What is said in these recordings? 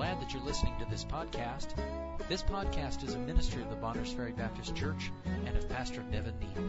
glad that you're listening to this podcast. This podcast is a ministry of the Bonners Ferry Baptist Church and of Pastor Nevin Neal.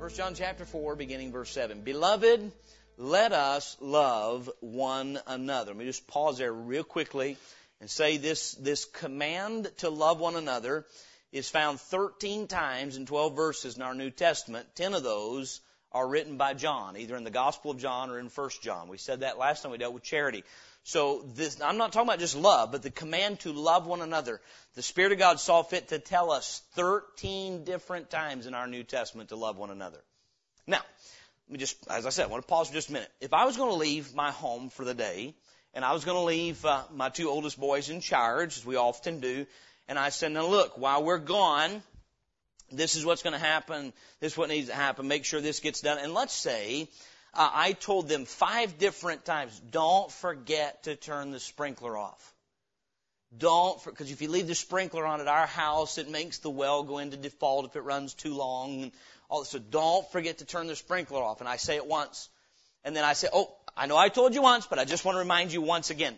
1 John chapter 4, beginning verse 7. Beloved, let us love one another. Let me just pause there real quickly and say this, this command to love one another is found 13 times in 12 verses in our New Testament. 10 of those are written by John, either in the Gospel of John or in 1 John. We said that last time we dealt with charity. So this, I'm not talking about just love, but the command to love one another. The Spirit of God saw fit to tell us 13 different times in our New Testament to love one another. Now, let me just, as I said, I want to pause for just a minute. If I was going to leave my home for the day, and I was going to leave uh, my two oldest boys in charge, as we often do, and I said, now look, while we're gone, this is what's going to happen, this is what needs to happen, make sure this gets done. And let's say uh, I told them five different times, don't forget to turn the sprinkler off. Don't, because if you leave the sprinkler on at our house, it makes the well go into default if it runs too long. All, so don't forget to turn the sprinkler off. And I say it once. And then I say, oh, I know I told you once, but I just want to remind you once again.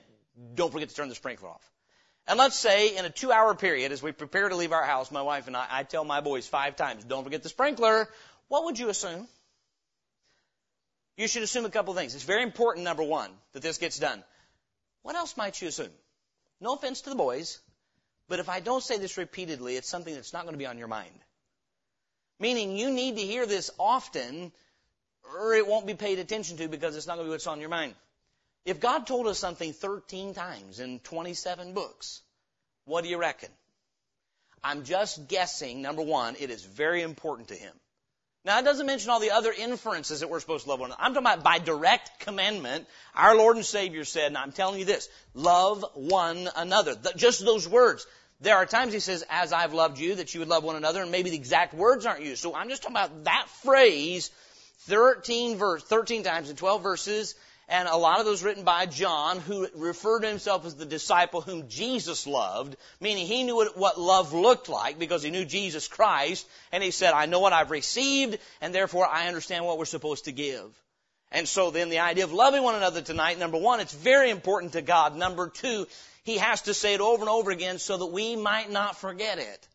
Don't forget to turn the sprinkler off. And let's say in a two hour period, as we prepare to leave our house, my wife and I, I tell my boys five times, don't forget the sprinkler. What would you assume? You should assume a couple things. It's very important, number one, that this gets done. What else might you assume? No offense to the boys, but if I don't say this repeatedly, it's something that's not going to be on your mind. Meaning you need to hear this often, or it won't be paid attention to because it's not going to be what's on your mind. If God told us something 13 times in 27 books, what do you reckon? I'm just guessing, number one, it is very important to Him. Now, it doesn't mention all the other inferences that we're supposed to love one another. I'm talking about by direct commandment, our Lord and Savior said, and I'm telling you this, love one another. Just those words. There are times He says, as I've loved you, that you would love one another, and maybe the exact words aren't used. So I'm just talking about that phrase 13 verse, 13 times in 12 verses, and a lot of those written by John, who referred to himself as the disciple whom Jesus loved, meaning he knew what love looked like because he knew Jesus Christ, and he said, I know what I've received, and therefore I understand what we're supposed to give. And so then the idea of loving one another tonight, number one, it's very important to God. Number two, he has to say it over and over again so that we might not forget it.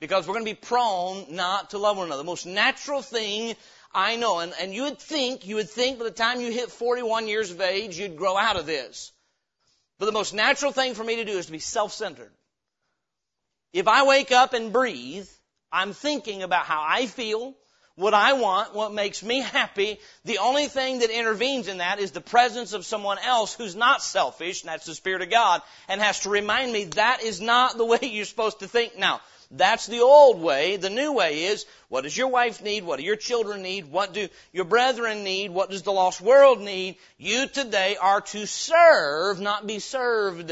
Because we're going to be prone not to love one another. The most natural thing I know, and, and you would think, you would think by the time you hit 41 years of age, you'd grow out of this. But the most natural thing for me to do is to be self-centered. If I wake up and breathe, I'm thinking about how I feel, what I want, what makes me happy. The only thing that intervenes in that is the presence of someone else who's not selfish, and that's the Spirit of God, and has to remind me that is not the way you're supposed to think now. That's the old way. The new way is, what does your wife need? What do your children need? What do your brethren need? What does the lost world need? You today are to serve, not be served.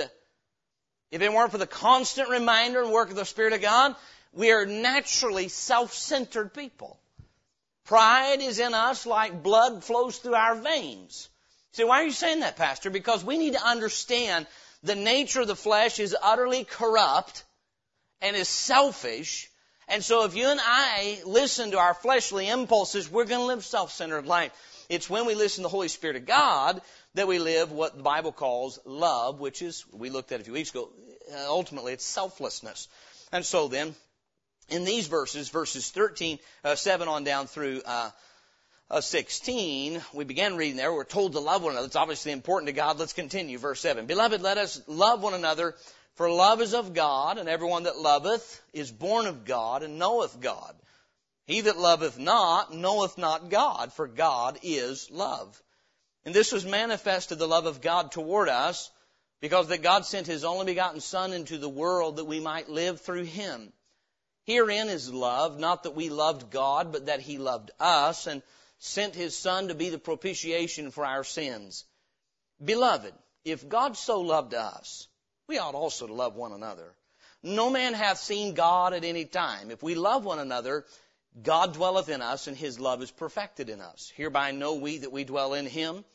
If it weren't for the constant reminder and work of the Spirit of God, we are naturally self-centered people. Pride is in us like blood flows through our veins. See, why are you saying that, Pastor? Because we need to understand the nature of the flesh is utterly corrupt and is selfish. And so if you and I listen to our fleshly impulses, we're going to live self-centered life. It's when we listen to the Holy Spirit of God that we live what the Bible calls love, which is, we looked at a few weeks ago, uh, ultimately it's selflessness. And so then, in these verses, verses 13, uh, 7 on down through, uh, uh, 16, we began reading there. We're told to love one another. It's obviously important to God. Let's continue. Verse 7. Beloved, let us love one another for love is of God, and everyone that loveth is born of God and knoweth God. He that loveth not knoweth not God, for God is love. And this was manifested the love of God toward us, because that God sent His only begotten Son into the world that we might live through Him. Herein is love, not that we loved God, but that He loved us and sent His Son to be the propitiation for our sins. Beloved, if God so loved us, we ought also to love one another. No man hath seen God at any time. If we love one another, God dwelleth in us, and his love is perfected in us. Hereby know we that we dwell in him,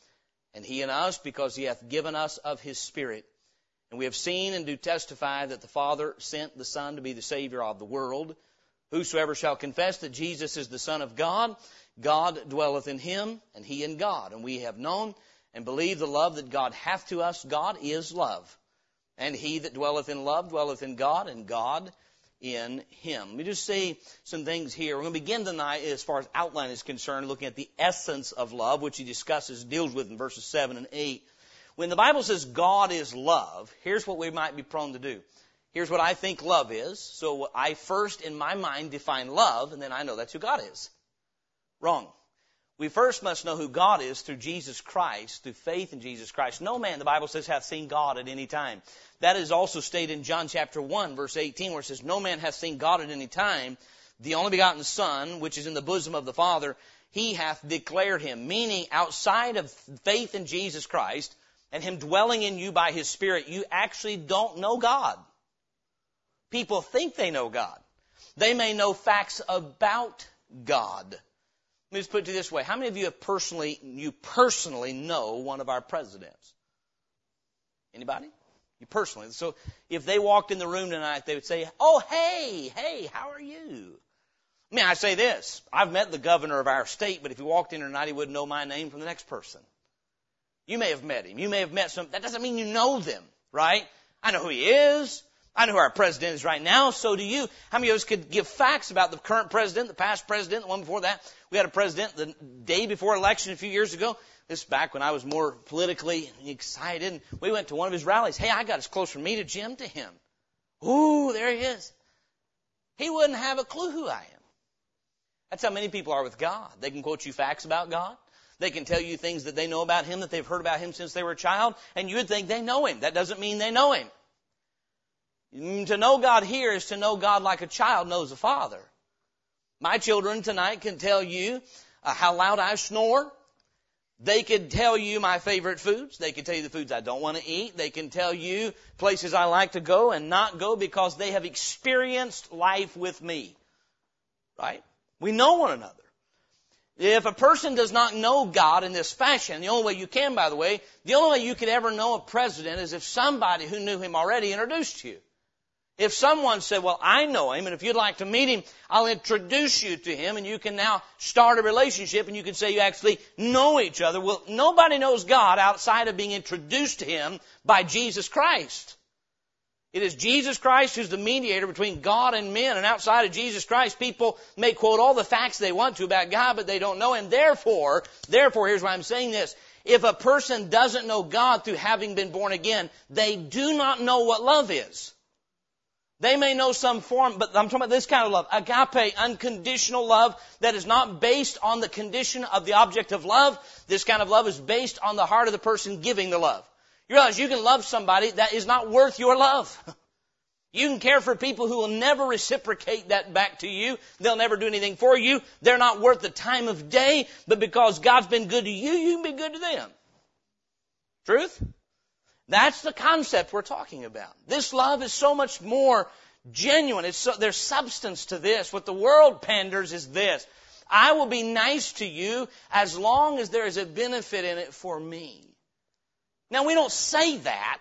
and he in us, because he hath given us of his Spirit. And we have seen and do testify that the Father sent the Son to be the Savior of the world. Whosoever shall confess that Jesus is the Son of God, God dwelleth in him, and he in God. And we have known and believed the love that God hath to us. God is love. And he that dwelleth in love dwelleth in God, and God in him. Let me just say some things here. We're going to begin tonight as far as outline is concerned, looking at the essence of love, which he discusses, deals with in verses 7 and 8. When the Bible says God is love, here's what we might be prone to do. Here's what I think love is. So I first, in my mind, define love, and then I know that's who God is. Wrong. We first must know who God is through Jesus Christ, through faith in Jesus Christ. No man, the Bible says, hath seen God at any time. That is also stated in John chapter 1, verse 18, where it says, No man hath seen God at any time. The only begotten Son, which is in the bosom of the Father, he hath declared him. Meaning, outside of faith in Jesus Christ and him dwelling in you by his Spirit, you actually don't know God. People think they know God. They may know facts about God. Let me just put it this way. How many of you have personally, you personally know one of our presidents? Anybody? You personally. So if they walked in the room tonight, they would say, Oh, hey, hey, how are you? I mean, I say this. I've met the governor of our state, but if he walked in tonight, he wouldn't know my name from the next person. You may have met him. You may have met some. That doesn't mean you know them, right? I know who he is. I know who our president is right now, so do you. How many of us could give facts about the current president, the past president, the one before that? We had a president the day before election a few years ago. This back when I was more politically excited. And we went to one of his rallies. Hey, I got as close from me to Jim to him. Ooh, there he is. He wouldn't have a clue who I am. That's how many people are with God. They can quote you facts about God. They can tell you things that they know about Him that they've heard about Him since they were a child, and you would think they know Him. That doesn't mean they know Him. To know God here is to know God like a child knows a father. My children tonight can tell you uh, how loud I snore. They could tell you my favorite foods. They could tell you the foods I don't want to eat. They can tell you places I like to go and not go because they have experienced life with me. Right? We know one another. If a person does not know God in this fashion, the only way you can, by the way, the only way you could ever know a president is if somebody who knew him already introduced you. If someone said, well, I know him, and if you'd like to meet him, I'll introduce you to him, and you can now start a relationship, and you can say you actually know each other. Well, nobody knows God outside of being introduced to him by Jesus Christ. It is Jesus Christ who's the mediator between God and men, and outside of Jesus Christ, people may quote all the facts they want to about God, but they don't know him. Therefore, therefore, here's why I'm saying this. If a person doesn't know God through having been born again, they do not know what love is. They may know some form, but I'm talking about this kind of love. Agape, unconditional love that is not based on the condition of the object of love. This kind of love is based on the heart of the person giving the love. You realize you can love somebody that is not worth your love. You can care for people who will never reciprocate that back to you. They'll never do anything for you. They're not worth the time of day, but because God's been good to you, you can be good to them. Truth? That's the concept we're talking about. This love is so much more genuine. It's so, there's substance to this. What the world panders is this. I will be nice to you as long as there is a benefit in it for me. Now we don't say that,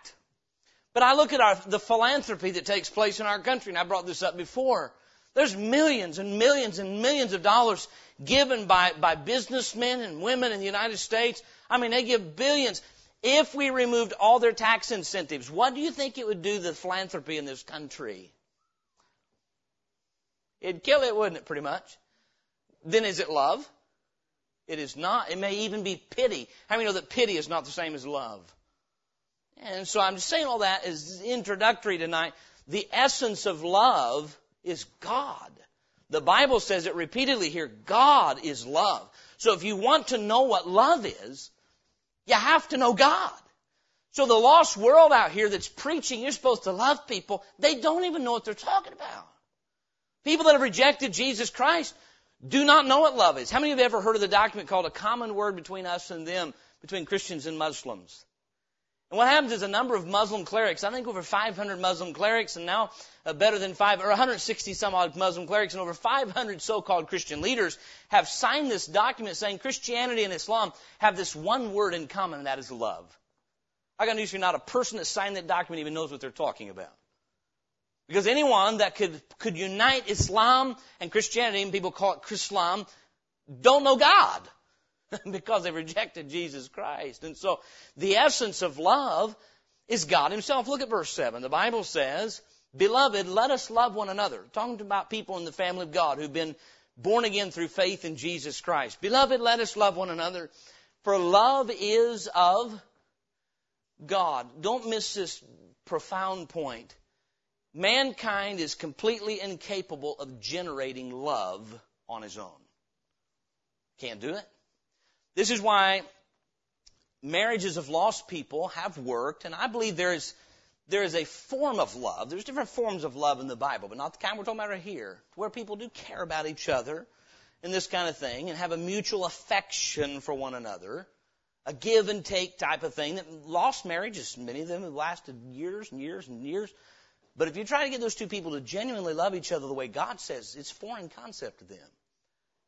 but I look at our, the philanthropy that takes place in our country, and I brought this up before. There's millions and millions and millions of dollars given by, by businessmen and women in the United States. I mean, they give billions. If we removed all their tax incentives, what do you think it would do to philanthropy in this country? It'd kill it, wouldn't it, pretty much? Then is it love? It is not. It may even be pity. How many know that pity is not the same as love? And so I'm just saying all that as introductory tonight. The essence of love is God. The Bible says it repeatedly here. God is love. So if you want to know what love is, you have to know God. So the lost world out here that's preaching you're supposed to love people, they don't even know what they're talking about. People that have rejected Jesus Christ do not know what love is. How many of you have ever heard of the document called A Common Word Between Us and Them, between Christians and Muslims? And what happens is a number of Muslim clerics, I think over 500 Muslim clerics, and now uh, better than five, or 160 some odd Muslim clerics, and over 500 so-called Christian leaders have signed this document saying Christianity and Islam have this one word in common, and that is love. I got news for you, not a person that signed that document even knows what they're talking about. Because anyone that could, could unite Islam and Christianity, and people call it Chrislam, don't know God. because they rejected Jesus Christ. And so the essence of love is God Himself. Look at verse 7. The Bible says, Beloved, let us love one another. Talking about people in the family of God who've been born again through faith in Jesus Christ. Beloved, let us love one another. For love is of God. Don't miss this profound point. Mankind is completely incapable of generating love on his own. Can't do it. This is why marriages of lost people have worked, and I believe there is there is a form of love. There's different forms of love in the Bible, but not the kind we're talking about right here, where people do care about each other and this kind of thing, and have a mutual affection for one another, a give and take type of thing. That lost marriages, many of them have lasted years and years and years. But if you try to get those two people to genuinely love each other the way God says, it's a foreign concept to them.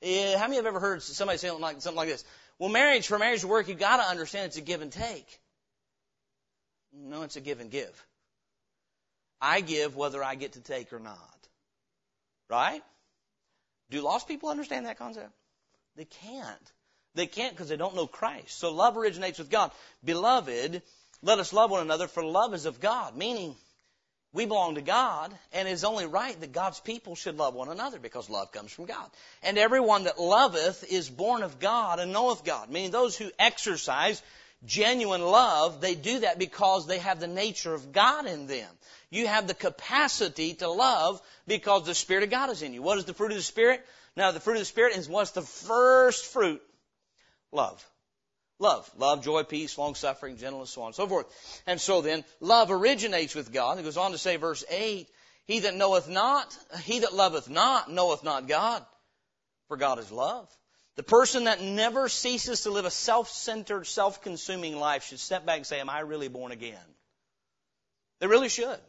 Eh, how many have ever heard somebody say something like, something like this? Well, marriage, for marriage to work, you've got to understand it's a give and take. No, it's a give and give. I give whether I get to take or not. Right? Do lost people understand that concept? They can't. They can't because they don't know Christ. So love originates with God. Beloved, let us love one another for love is of God. Meaning, we belong to God, and it is only right that God's people should love one another because love comes from God. And everyone that loveth is born of God and knoweth God. Meaning those who exercise genuine love, they do that because they have the nature of God in them. You have the capacity to love because the Spirit of God is in you. What is the fruit of the Spirit? Now, the fruit of the Spirit is what's the first fruit? Love. Love. Love, joy, peace, long suffering, gentleness, so on and so forth. And so then, love originates with God. It goes on to say, verse 8, He that knoweth not, he that loveth not, knoweth not God. For God is love. The person that never ceases to live a self-centered, self-consuming life should step back and say, am I really born again? They really should.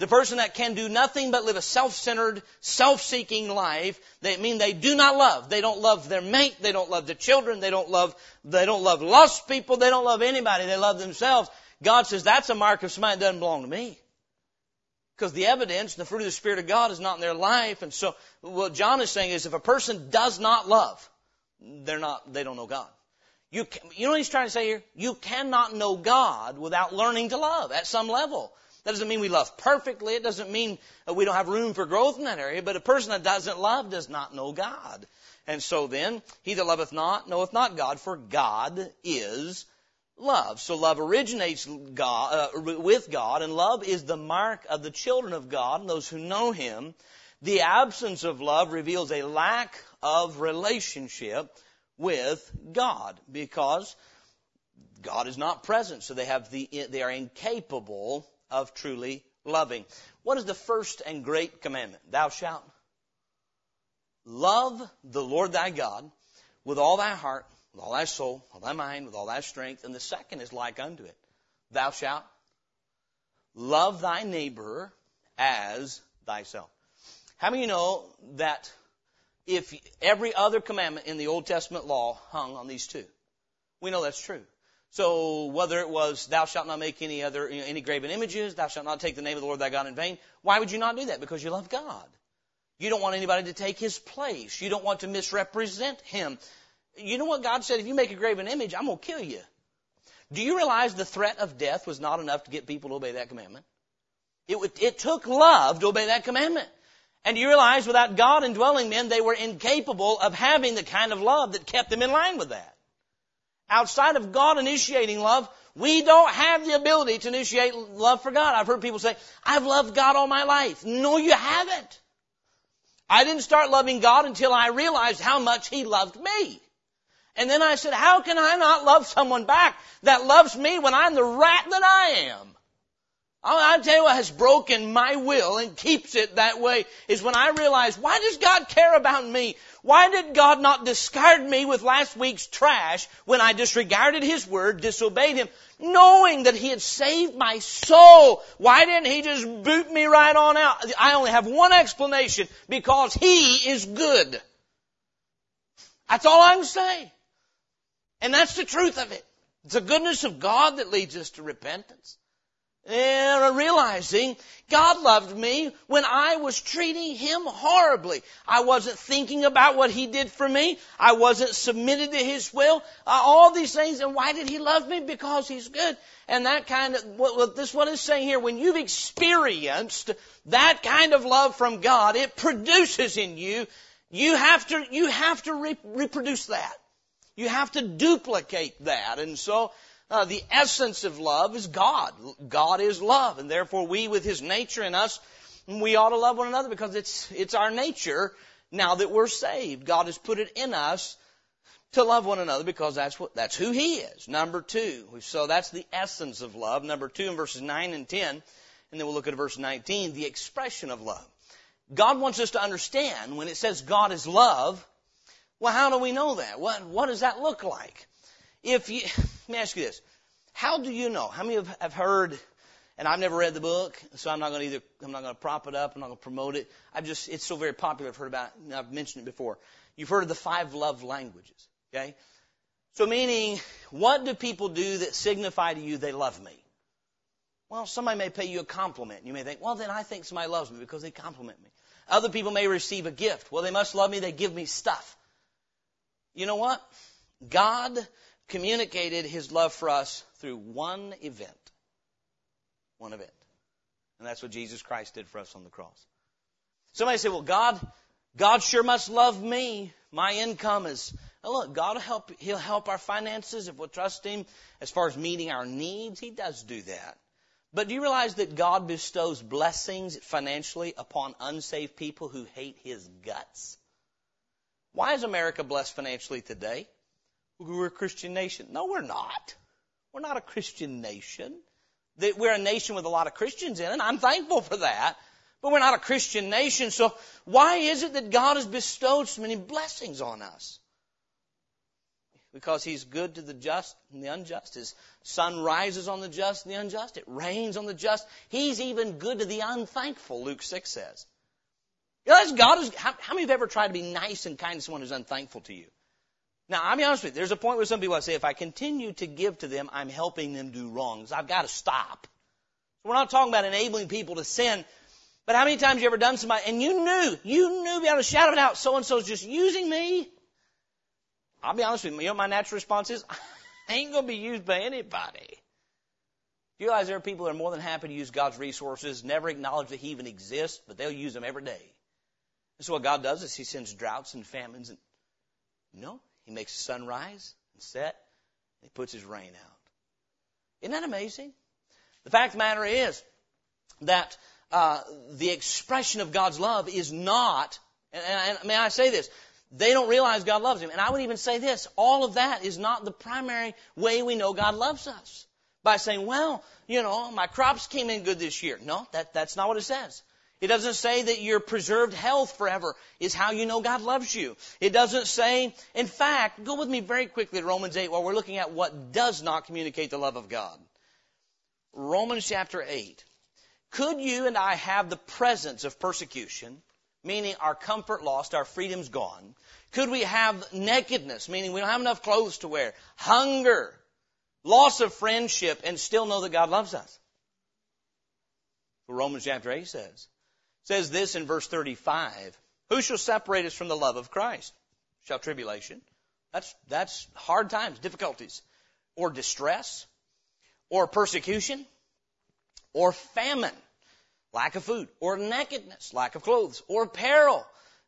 The person that can do nothing but live a self-centered, self-seeking life, they mean they do not love. They don't love their mate, they don't love their children, they don't love, they don't love lost people, they don't love anybody, they love themselves. God says that's a mark of somebody that doesn't belong to me. Because the evidence, the fruit of the Spirit of God is not in their life. And so what John is saying is if a person does not love, they're not, they don't know God. You, can, you know what he's trying to say here? You cannot know God without learning to love at some level. That doesn't mean we love perfectly. It doesn't mean we don't have room for growth in that area. But a person that doesn't love does not know God. And so then, he that loveth not knoweth not God, for God is love. So love originates God, uh, with God, and love is the mark of the children of God and those who know Him. The absence of love reveals a lack of relationship with God because God is not present. So they have the, they are incapable of truly loving. What is the first and great commandment? Thou shalt love the Lord thy God with all thy heart, with all thy soul, with all thy mind, with all thy strength. And the second is like unto it. Thou shalt love thy neighbor as thyself. How many you know that if every other commandment in the Old Testament law hung on these two? We know that's true. So whether it was thou shalt not make any other you know, any graven images, thou shalt not take the name of the Lord thy God in vain, why would you not do that? Because you love God. You don't want anybody to take his place. You don't want to misrepresent him. You know what God said? If you make a graven image, I'm to kill you. Do you realize the threat of death was not enough to get people to obey that commandment? It, it took love to obey that commandment. And do you realize without God indwelling men, they were incapable of having the kind of love that kept them in line with that outside of God initiating love, we don't have the ability to initiate love for God. I've heard people say, I've loved God all my life. No, you haven't. I didn't start loving God until I realized how much He loved me. And then I said, how can I not love someone back that loves me when I'm the rat that I am? I'll tell you what has broken my will and keeps it that way is when I realize, why does God care about me? Why did God not discard me with last week's trash when I disregarded His word, disobeyed Him, knowing that He had saved my soul? Why didn't He just boot me right on out? I only have one explanation, because He is good. That's all I can say. And that's the truth of it. It's the goodness of God that leads us to repentance. And realizing God loved me when I was treating Him horribly. I wasn't thinking about what He did for me. I wasn't submitted to His will. Uh, all these things. And why did He love me? Because He's good. And that kind of, what, this what is saying here, when you've experienced that kind of love from God, it produces in you, you have to, you have to re- reproduce that. You have to duplicate that. And so, uh, the essence of love is God. God is love, and therefore we, with His nature in us, we ought to love one another because it's it's our nature. Now that we're saved, God has put it in us to love one another because that's what that's who He is. Number two, so that's the essence of love. Number two, in verses nine and ten, and then we'll look at verse nineteen, the expression of love. God wants us to understand when it says God is love. Well, how do we know that? What what does that look like? If you, let me ask you this. How do you know? How many have, have heard, and I've never read the book, so I'm not going to either, I'm not going to prop it up, I'm not going to promote it. I've just, it's so very popular, I've heard about it, I've mentioned it before. You've heard of the five love languages, okay? So meaning, what do people do that signify to you they love me? Well, somebody may pay you a compliment. You may think, well, then I think somebody loves me because they compliment me. Other people may receive a gift. Well, they must love me. They give me stuff. You know what? God communicated his love for us through one event. One event. And that's what Jesus Christ did for us on the cross. Somebody say, well, God, God sure must love me. My income is, now look, God will help, He'll help our finances if we'll trust Him as far as meeting our needs. He does do that. But do you realize that God bestows blessings financially upon unsaved people who hate His guts? Why is America blessed financially today? We're a Christian nation. No, we're not. We're not a Christian nation. We're a nation with a lot of Christians in it. I'm thankful for that. But we're not a Christian nation. So why is it that God has bestowed so many blessings on us? Because He's good to the just and the unjust. His sun rises on the just and the unjust. It rains on the just. He's even good to the unthankful, Luke 6 says. You know, God is, how, how many have ever tried to be nice and kind to someone who's unthankful to you? Now, I'll be honest with you. There's a point where some people I say, if I continue to give to them, I'm helping them do wrong. So I've got to stop. We're not talking about enabling people to sin. But how many times you ever done somebody and you knew, you knew beyond a shadow of a doubt, so and so's just using me? I'll be honest with you. You know my natural response is? I ain't going to be used by anybody. Do you realize there are people that are more than happy to use God's resources, never acknowledge that He even exists, but they'll use them every day. And so what God does is He sends droughts and famines and, no, he makes the sun rise and set, and he puts his rain out. Isn't that amazing? The fact of the matter is that uh, the expression of God's love is not, and, and, and may I say this, they don't realize God loves them. And I would even say this, all of that is not the primary way we know God loves us. By saying, well, you know, my crops came in good this year. No, that, that's not what it says. It doesn't say that your preserved health forever is how you know God loves you. It doesn't say, in fact, go with me very quickly to Romans 8 while we're looking at what does not communicate the love of God. Romans chapter 8. Could you and I have the presence of persecution, meaning our comfort lost, our freedom's gone? Could we have nakedness, meaning we don't have enough clothes to wear, hunger, loss of friendship, and still know that God loves us? Romans chapter 8 says says this in verse 35. Who shall separate us from the love of Christ? Shall tribulation? That's, that's hard times, difficulties, or distress, or persecution, or famine, lack of food, or nakedness, lack of clothes, or peril,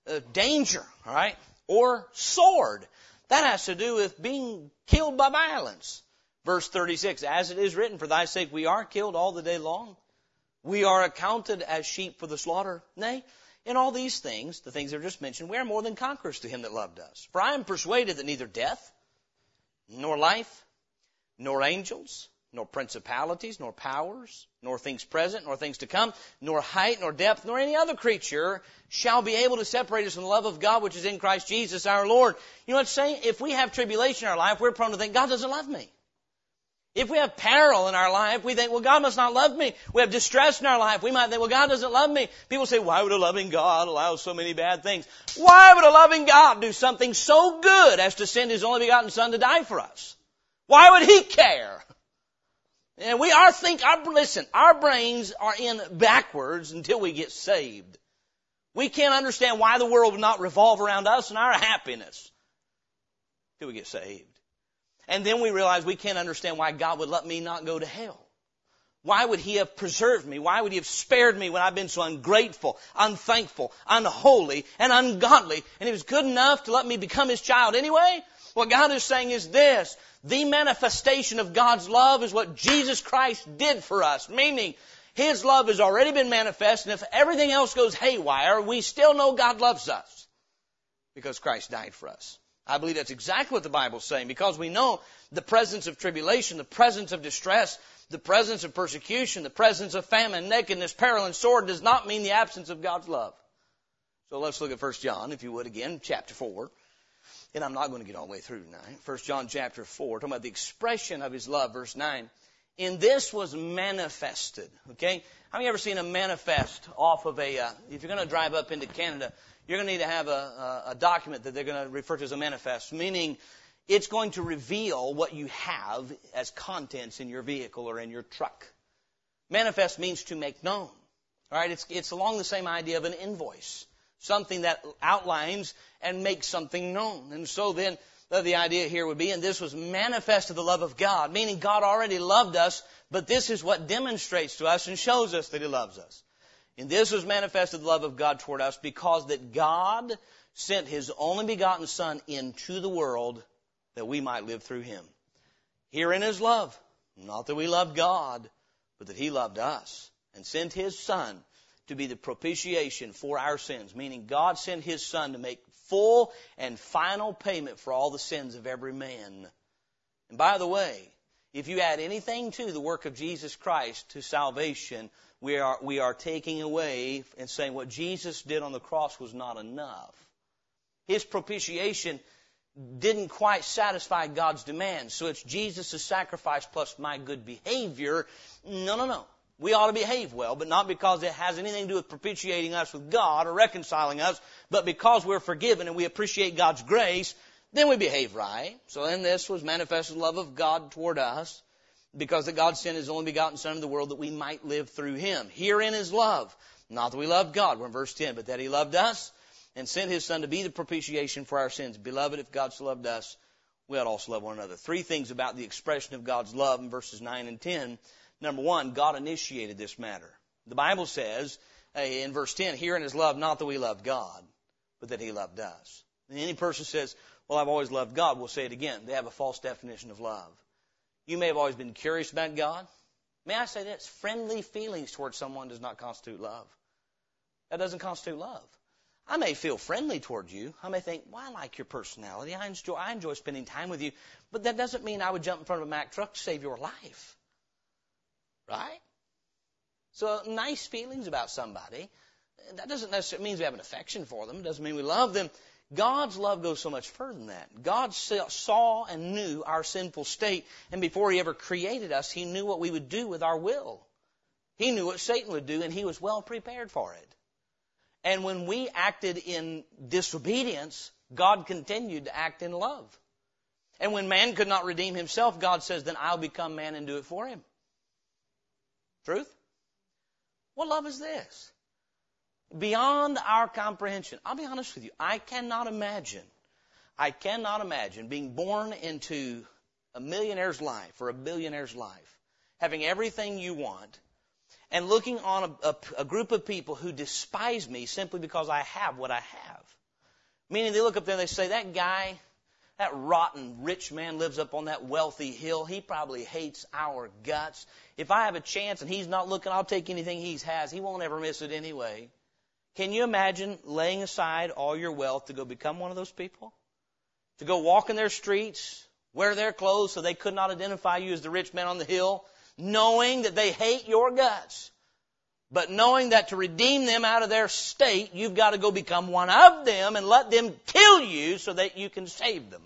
uh, danger, alright, or sword. That has to do with being killed by violence. Verse 36, as it is written, for thy sake we are killed all the day long. We are accounted as sheep for the slaughter. Nay, in all these things, the things that are just mentioned, we are more than conquerors to him that loved us. For I am persuaded that neither death, nor life, nor angels, nor principalities, nor powers, nor things present, nor things to come, nor height, nor depth, nor any other creature shall be able to separate us from the love of God which is in Christ Jesus our Lord. You know what it's saying? If we have tribulation in our life, we're prone to think God doesn't love me. If we have peril in our life, we think, well, God must not love me. We have distress in our life. We might think, well, God doesn't love me. People say, why would a loving God allow so many bad things? Why would a loving God do something so good as to send His only begotten Son to die for us? Why would He care? And we are think, our, listen, our brains are in backwards until we get saved. We can't understand why the world would not revolve around us and our happiness until we get saved. And then we realize we can't understand why God would let me not go to hell. Why would He have preserved me? Why would He have spared me when I've been so ungrateful, unthankful, unholy, and ungodly? And He was good enough to let me become His child anyway? What God is saying is this. The manifestation of God's love is what Jesus Christ did for us. Meaning, His love has already been manifest, and if everything else goes haywire, we still know God loves us. Because Christ died for us. I believe that's exactly what the Bible's saying, because we know the presence of tribulation, the presence of distress, the presence of persecution, the presence of famine, nakedness, peril, and sword does not mean the absence of God's love. So let's look at 1 John, if you would again, chapter 4. And I'm not going to get all the way through tonight. 1 John chapter 4, talking about the expression of his love, verse 9. In this was manifested. Okay? How many ever seen a manifest off of a, uh, if you're going to drive up into Canada, you're going to need to have a, a, a document that they're going to refer to as a manifest, meaning it's going to reveal what you have as contents in your vehicle or in your truck. Manifest means to make known. All right, it's, it's along the same idea of an invoice, something that outlines and makes something known. And so then the idea here would be, and this was manifest of the love of God, meaning God already loved us, but this is what demonstrates to us and shows us that He loves us. And this was manifested the love of God toward us because that God sent His only begotten Son into the world that we might live through him. Herein is love. Not that we loved God, but that he loved us and sent his son to be the propitiation for our sins, meaning God sent his son to make full and final payment for all the sins of every man. And by the way, if you add anything to the work of Jesus Christ to salvation, we are, we are taking away and saying what Jesus did on the cross was not enough. His propitiation didn't quite satisfy God's demands. So it's Jesus' sacrifice plus my good behavior. No, no, no. We ought to behave well, but not because it has anything to do with propitiating us with God or reconciling us, but because we're forgiven and we appreciate God's grace, then we behave right. So in this was manifested love of God toward us, because that God sent His only begotten Son into the world that we might live through Him. Herein is love. Not that we loved God, we're in verse 10, but that He loved us and sent his son to be the propitiation for our sins. Beloved, if God so loved us, we ought also love one another. Three things about the expression of God's love in verses 9 and 10. Number one, God initiated this matter. The Bible says in verse 10, herein is love, not that we love God, but that he loved us. And any person says, well, I've always loved God, we'll say it again. They have a false definition of love. You may have always been curious about God. May I say this? Friendly feelings towards someone does not constitute love. That doesn't constitute love. I may feel friendly toward you. I may think, well, I like your personality. I enjoy, I enjoy spending time with you. But that doesn't mean I would jump in front of a Mack truck to save your life. Right? So nice feelings about somebody, that doesn't necessarily mean we have an affection for them. It doesn't mean we love them. God's love goes so much further than that. God saw and knew our sinful state, and before He ever created us, He knew what we would do with our will. He knew what Satan would do, and He was well prepared for it. And when we acted in disobedience, God continued to act in love. And when man could not redeem himself, God says, then I'll become man and do it for him. Truth? What love is this? Beyond our comprehension. I'll be honest with you. I cannot imagine, I cannot imagine being born into a millionaire's life or a billionaire's life, having everything you want, and looking on a, a, a, group of people who despise me simply because I have what I have. Meaning they look up there and they say, that guy, that rotten rich man lives up on that wealthy hill. He probably hates our guts. If I have a chance and he's not looking, I'll take anything he has. He won't ever miss it anyway. Can you imagine laying aside all your wealth to go become one of those people? To go walk in their streets, wear their clothes so they could not identify you as the rich man on the hill, knowing that they hate your guts, but knowing that to redeem them out of their state, you've got to go become one of them and let them kill you so that you can save them.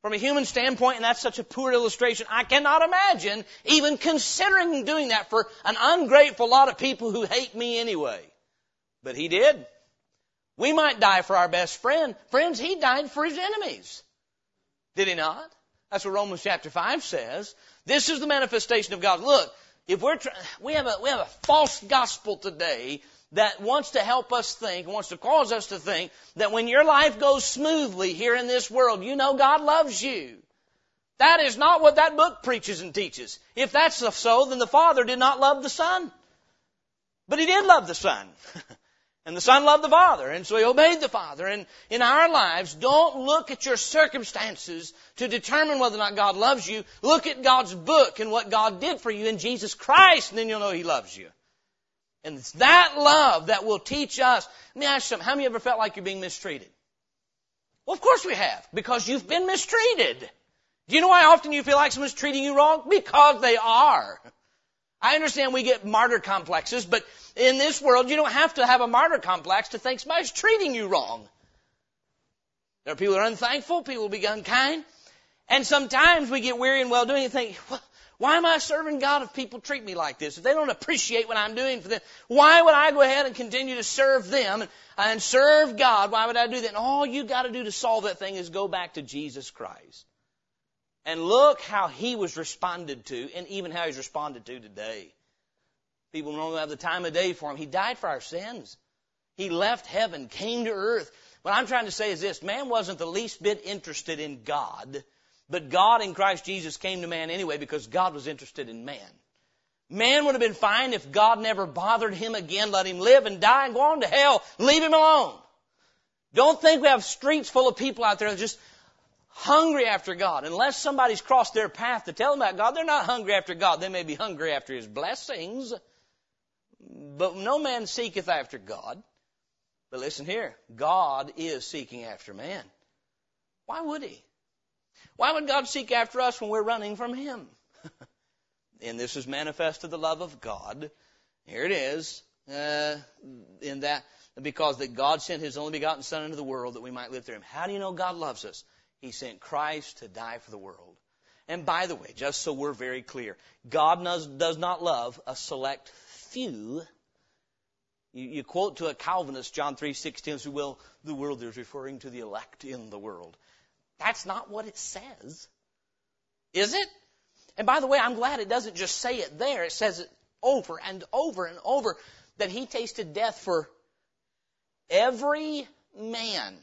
From a human standpoint, and that's such a poor illustration, I cannot imagine even considering doing that for an ungrateful lot of people who hate me anyway. But he did. We might die for our best friend. Friends, he died for his enemies. Did he not? That's what Romans chapter 5 says. This is the manifestation of God. Look, if we're try- we have a we have a false gospel today that wants to help us think, wants to cause us to think that when your life goes smoothly here in this world, you know God loves you. That is not what that book preaches and teaches. If that's so, then the Father did not love the Son. But He did love the Son. And the Son loved the Father, and so he obeyed the Father. And in our lives, don't look at your circumstances to determine whether or not God loves you. Look at God's book and what God did for you in Jesus Christ, and then you'll know He loves you. And it's that love that will teach us. Let me ask you something. How many ever felt like you're being mistreated? Well, of course we have, because you've been mistreated. Do you know why often you feel like someone's treating you wrong? Because they are. I understand we get martyr complexes, but in this world, you don't have to have a martyr complex to think somebody's treating you wrong. There are people who are unthankful, people who be unkind, and sometimes we get weary and well doing and think, well, why am I serving God if people treat me like this? If they don't appreciate what I'm doing for them, why would I go ahead and continue to serve them and serve God? Why would I do that? And all you got to do to solve that thing is go back to Jesus Christ. And look how he was responded to and even how he's responded to today. People don't have the time of day for him. He died for our sins. He left heaven, came to earth. What I'm trying to say is this man wasn't the least bit interested in God but God in Christ Jesus came to man anyway because God was interested in man. Man would have been fine if God never bothered him again, let him live and die and go on to hell. Leave him alone. Don't think we have streets full of people out there that just hungry after God. Unless somebody's crossed their path to tell them about God, they're not hungry after God. They may be hungry after His blessings. But no man seeketh after God. But listen here, God is seeking after man. Why would He? Why would God seek after us when we're running from Him? and this is manifested the love of God. Here it is, uh, in that, because that God sent His only begotten Son into the world that we might live through Him. How do you know God loves us? He sent Christ to die for the world. And by the way, just so we're very clear, God does, does not love a select few. You, you quote to a Calvinist, John 3.16, who will the world is referring to the elect in the world. That's not what it says. Is it? And by the way, I'm glad it doesn't just say it there. It says it over and over and over that he tasted death for every man.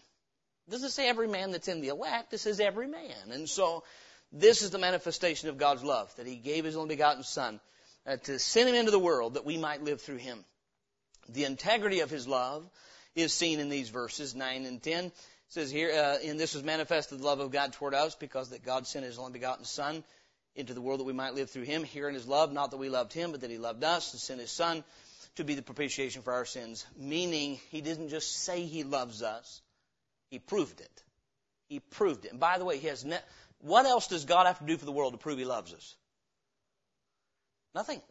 It doesn't say every man that's in the elect. It says every man. And so this is the manifestation of God's love, that he gave his only begotten son uh, to send him into the world that we might live through him. The integrity of his love is seen in these verses 9 and 10 It says here, uh, and this was manifested the love of God toward us because that God sent his only begotten Son into the world that we might live through him. Here in his love, not that we loved him, but that he loved us and sent his Son to be the propitiation for our sins. Meaning, he didn't just say he loves us, he proved it. He proved it. And by the way, he has ne- what else does God have to do for the world to prove he loves us? Nothing.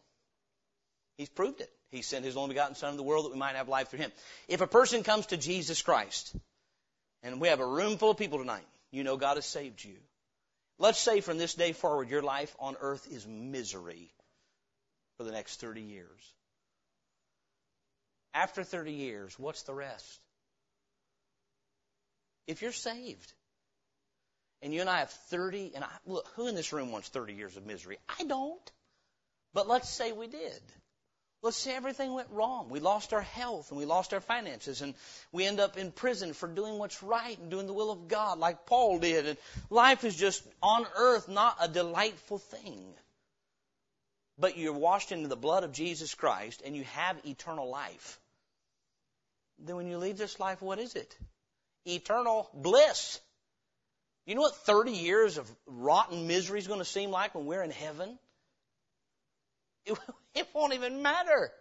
He's proved it. He sent his only begotten Son into the world that we might have life through him. If a person comes to Jesus Christ, and we have a room full of people tonight. You know God has saved you. Let's say from this day forward, your life on earth is misery for the next 30 years. After 30 years, what's the rest? If you're saved, and you and I have 30, and I, look, who in this room wants 30 years of misery? I don't. But let's say we did. Let's say everything went wrong. We lost our health and we lost our finances and we end up in prison for doing what's right and doing the will of God like Paul did. And life is just on earth not a delightful thing. But you're washed into the blood of Jesus Christ and you have eternal life. Then when you leave this life, what is it? Eternal bliss. You know what 30 years of rotten misery is going to seem like when we're in heaven? It, it won't even matter.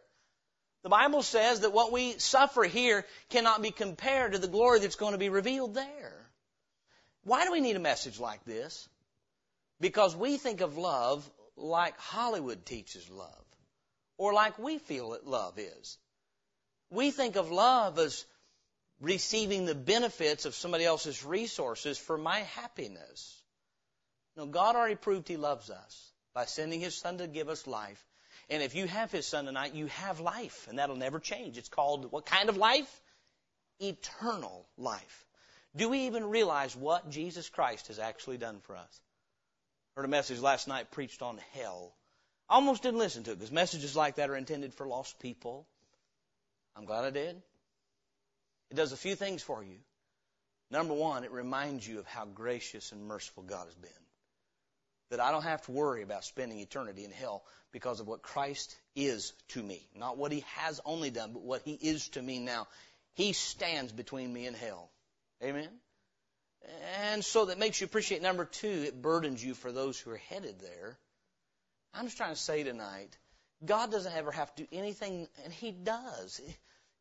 The Bible says that what we suffer here cannot be compared to the glory that's going to be revealed there. Why do we need a message like this? Because we think of love like Hollywood teaches love, or like we feel that love is. We think of love as receiving the benefits of somebody else's resources for my happiness. No, God already proved He loves us by sending His Son to give us life and if you have His Son tonight, you have life, and that'll never change. It's called what kind of life? Eternal life. Do we even realize what Jesus Christ has actually done for us? Heard a message last night preached on hell. I almost didn't listen to it because messages like that are intended for lost people. I'm glad I did. It does a few things for you. Number one, it reminds you of how gracious and merciful God has been. That I don't have to worry about spending eternity in hell because of what Christ is to me. Not what He has only done, but what He is to me now. He stands between me and hell. Amen? And so that makes you appreciate. Number two, it burdens you for those who are headed there. I'm just trying to say tonight, God doesn't ever have to do anything, and He does.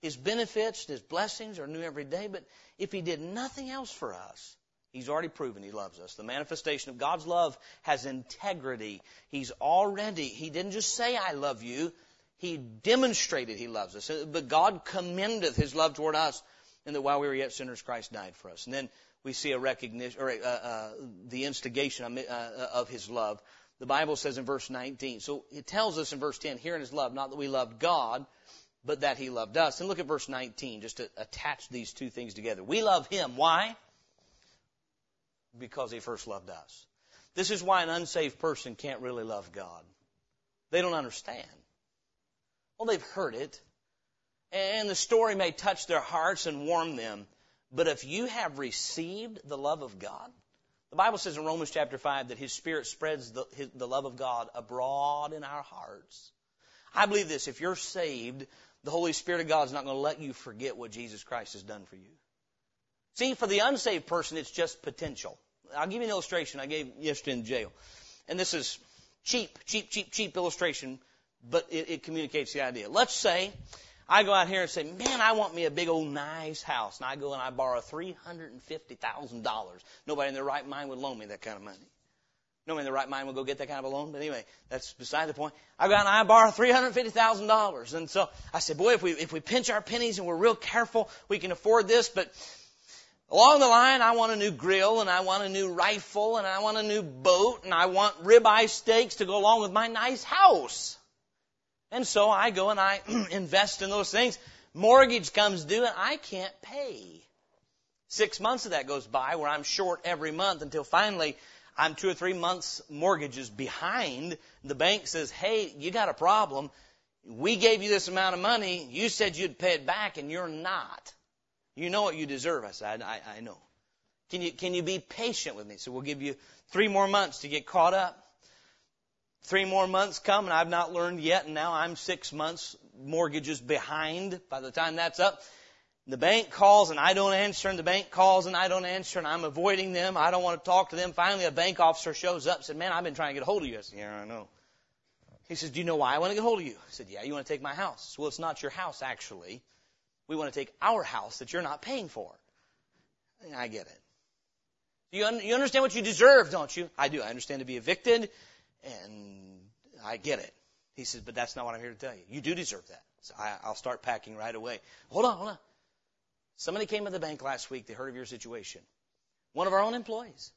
His benefits, His blessings are new every day, but if He did nothing else for us, He's already proven He loves us. The manifestation of God's love has integrity. He's already, He didn't just say, I love you, He demonstrated He loves us. But God commendeth His love toward us, and that while we were yet sinners, Christ died for us. And then we see a recognition, or uh, uh, the instigation uh, of His love. The Bible says in verse 19. So it tells us in verse 10, herein is love, not that we loved God, but that he loved us. And look at verse 19, just to attach these two things together. We love him. Why? Because he first loved us. This is why an unsaved person can't really love God. They don't understand. Well, they've heard it, and the story may touch their hearts and warm them. But if you have received the love of God, the Bible says in Romans chapter 5 that His Spirit spreads the, his, the love of God abroad in our hearts. I believe this. If you're saved, the Holy Spirit of God is not going to let you forget what Jesus Christ has done for you. See, for the unsaved person, it's just potential. I'll give you an illustration I gave yesterday in jail. And this is cheap, cheap, cheap, cheap illustration, but it, it communicates the idea. Let's say I go out here and say, man, I want me a big old nice house. And I go and I borrow $350,000. Nobody in their right mind would loan me that kind of money. Nobody in their right mind would go get that kind of a loan. But anyway, that's beside the point. I go out and I borrow $350,000. And so I said, boy, if we, if we pinch our pennies and we're real careful, we can afford this. But along the line, I want a new grill and I want a new rifle and I want a new boat and I want ribeye steaks to go along with my nice house. And so I go and I invest in those things. Mortgage comes due and I can't pay. Six months of that goes by where I'm short every month until finally I'm two or three months mortgages behind. The bank says, hey, you got a problem. We gave you this amount of money. You said you'd pay it back and you're not. You know what you deserve. I said, I, I know. Can you, can you be patient with me? So we'll give you three more months to get caught up. Three more months come and I've not learned yet and now I'm six months mortgages behind by the time that's up. The bank calls and I don't answer, and the bank calls and I don't answer, and I'm avoiding them. I don't want to talk to them. Finally, a bank officer shows up and said, Man, I've been trying to get a hold of you. I said, Yeah, I know. He says, Do you know why I want to get a hold of you? I said, Yeah, you want to take my house. Well, it's not your house, actually. We want to take our house that you're not paying for. I get it. You, un- you understand what you deserve, don't you? I do. I understand to be evicted, and I get it. He says, But that's not what I'm here to tell you. You do deserve that. So I, I'll start packing right away. Hold on, hold on. Somebody came to the bank last week. They heard of your situation. One of our own employees.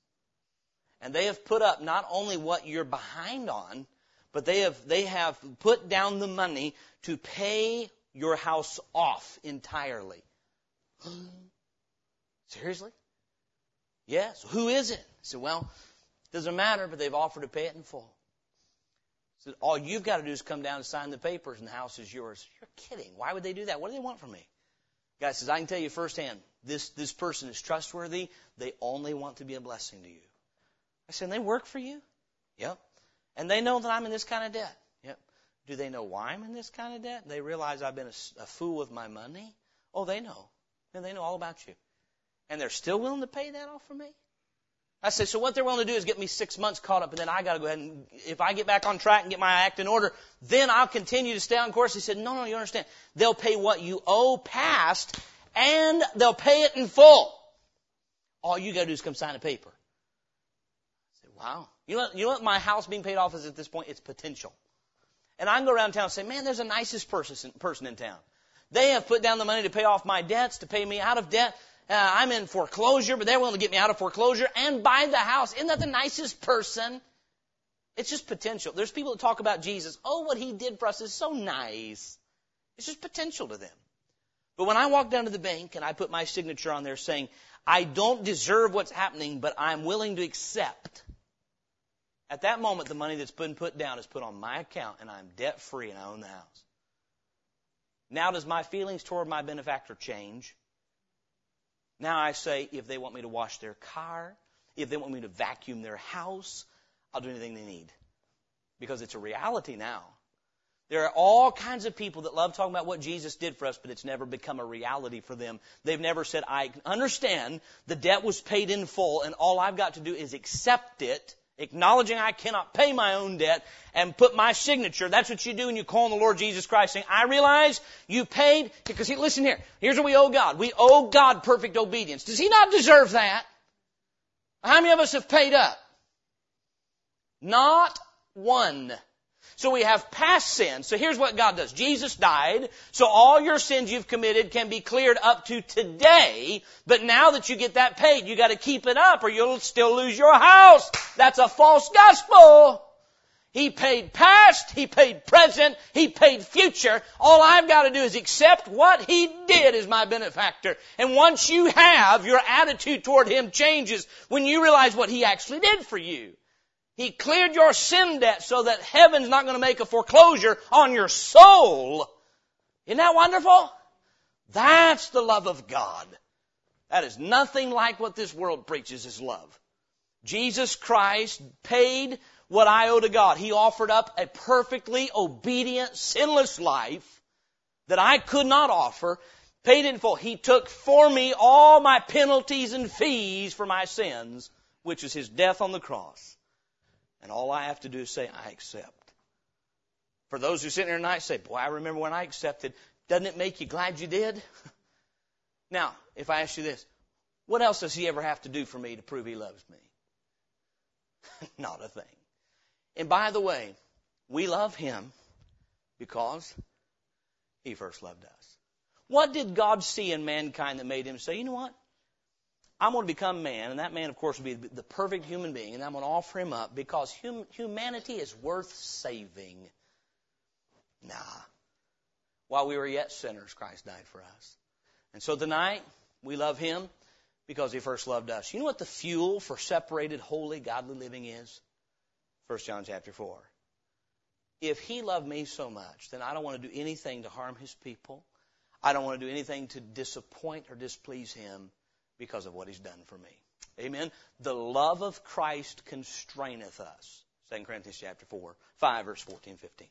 And they have put up not only what you're behind on, but they have, they have put down the money to pay your house off entirely. Seriously? Yes. Who is it? I said, well, doesn't matter, but they've offered to pay it in full. I said, all you've got to do is come down and sign the papers and the house is yours. You're kidding. Why would they do that? What do they want from me? Guy says, I can tell you firsthand, this, this person is trustworthy. They only want to be a blessing to you. I said, and they work for you? Yep. And they know that I'm in this kind of debt? Yep. Do they know why I'm in this kind of debt? They realize I've been a, a fool with my money? Oh, they know. And they know all about you. And they're still willing to pay that off for me? I said, so what they're willing to do is get me six months caught up, and then I got to go ahead and if I get back on track and get my act in order, then I'll continue to stay on course. He said, no, no, you understand. They'll pay what you owe past, and they'll pay it in full. All you got to do is come sign a paper. I said, wow. You know, you know what my house being paid off is at this point? It's potential. And I can go around town and say, man, there's the nicest person, person in town. They have put down the money to pay off my debts, to pay me out of debt uh, I'm in foreclosure, but they're willing to get me out of foreclosure and buy the house. Isn't that the nicest person? It's just potential. There's people that talk about Jesus. Oh, what he did for us is so nice. It's just potential to them. But when I walk down to the bank and I put my signature on there saying, I don't deserve what's happening, but I'm willing to accept. At that moment, the money that's been put down is put on my account and I'm debt free and I own the house. Now does my feelings toward my benefactor change? Now I say, if they want me to wash their car, if they want me to vacuum their house, I'll do anything they need. Because it's a reality now. There are all kinds of people that love talking about what Jesus did for us, but it's never become a reality for them. They've never said, I understand the debt was paid in full and all I've got to do is accept it, acknowledging I cannot pay my own debt and put my signature. That's what you do when you call on the Lord Jesus Christ saying, I realize you paid, because he, listen here, here's what we owe God. We owe God perfect obedience. Does He not deserve that? How many of us have paid up? Not one. So we have past sins. So here's what God does. Jesus died, so all your sins you've committed can be cleared up to today, but now that you get that paid, you gotta keep it up or you'll still lose your house. That's a false gospel. He paid past, He paid present, He paid future. All I've got to do is accept what He did as my benefactor. And once you have, your attitude toward Him changes when you realize what He actually did for you. He cleared your sin debt so that heaven's not going to make a foreclosure on your soul. Isn't that wonderful? That's the love of God. That is nothing like what this world preaches as love. Jesus Christ paid what I owe to God. He offered up a perfectly obedient, sinless life that I could not offer, paid in full. He took for me all my penalties and fees for my sins, which is His death on the cross. And all I have to do is say, I accept. For those who sit here tonight say, boy, I remember when I accepted. Doesn't it make you glad you did? now, if I ask you this, what else does he ever have to do for me to prove he loves me? Not a thing. And by the way, we love him because he first loved us. What did God see in mankind that made him say, you know what? I'm going to become man, and that man, of course, will be the perfect human being, and I'm going to offer him up because hum- humanity is worth saving. Nah. While we were yet sinners, Christ died for us. And so tonight, we love him because he first loved us. You know what the fuel for separated, holy, godly living is? 1 John chapter 4. If he loved me so much, then I don't want to do anything to harm his people. I don't want to do anything to disappoint or displease him because of what he's done for me. Amen. The love of Christ constraineth us. 2 Corinthians chapter 4, 5 verse 14, 15.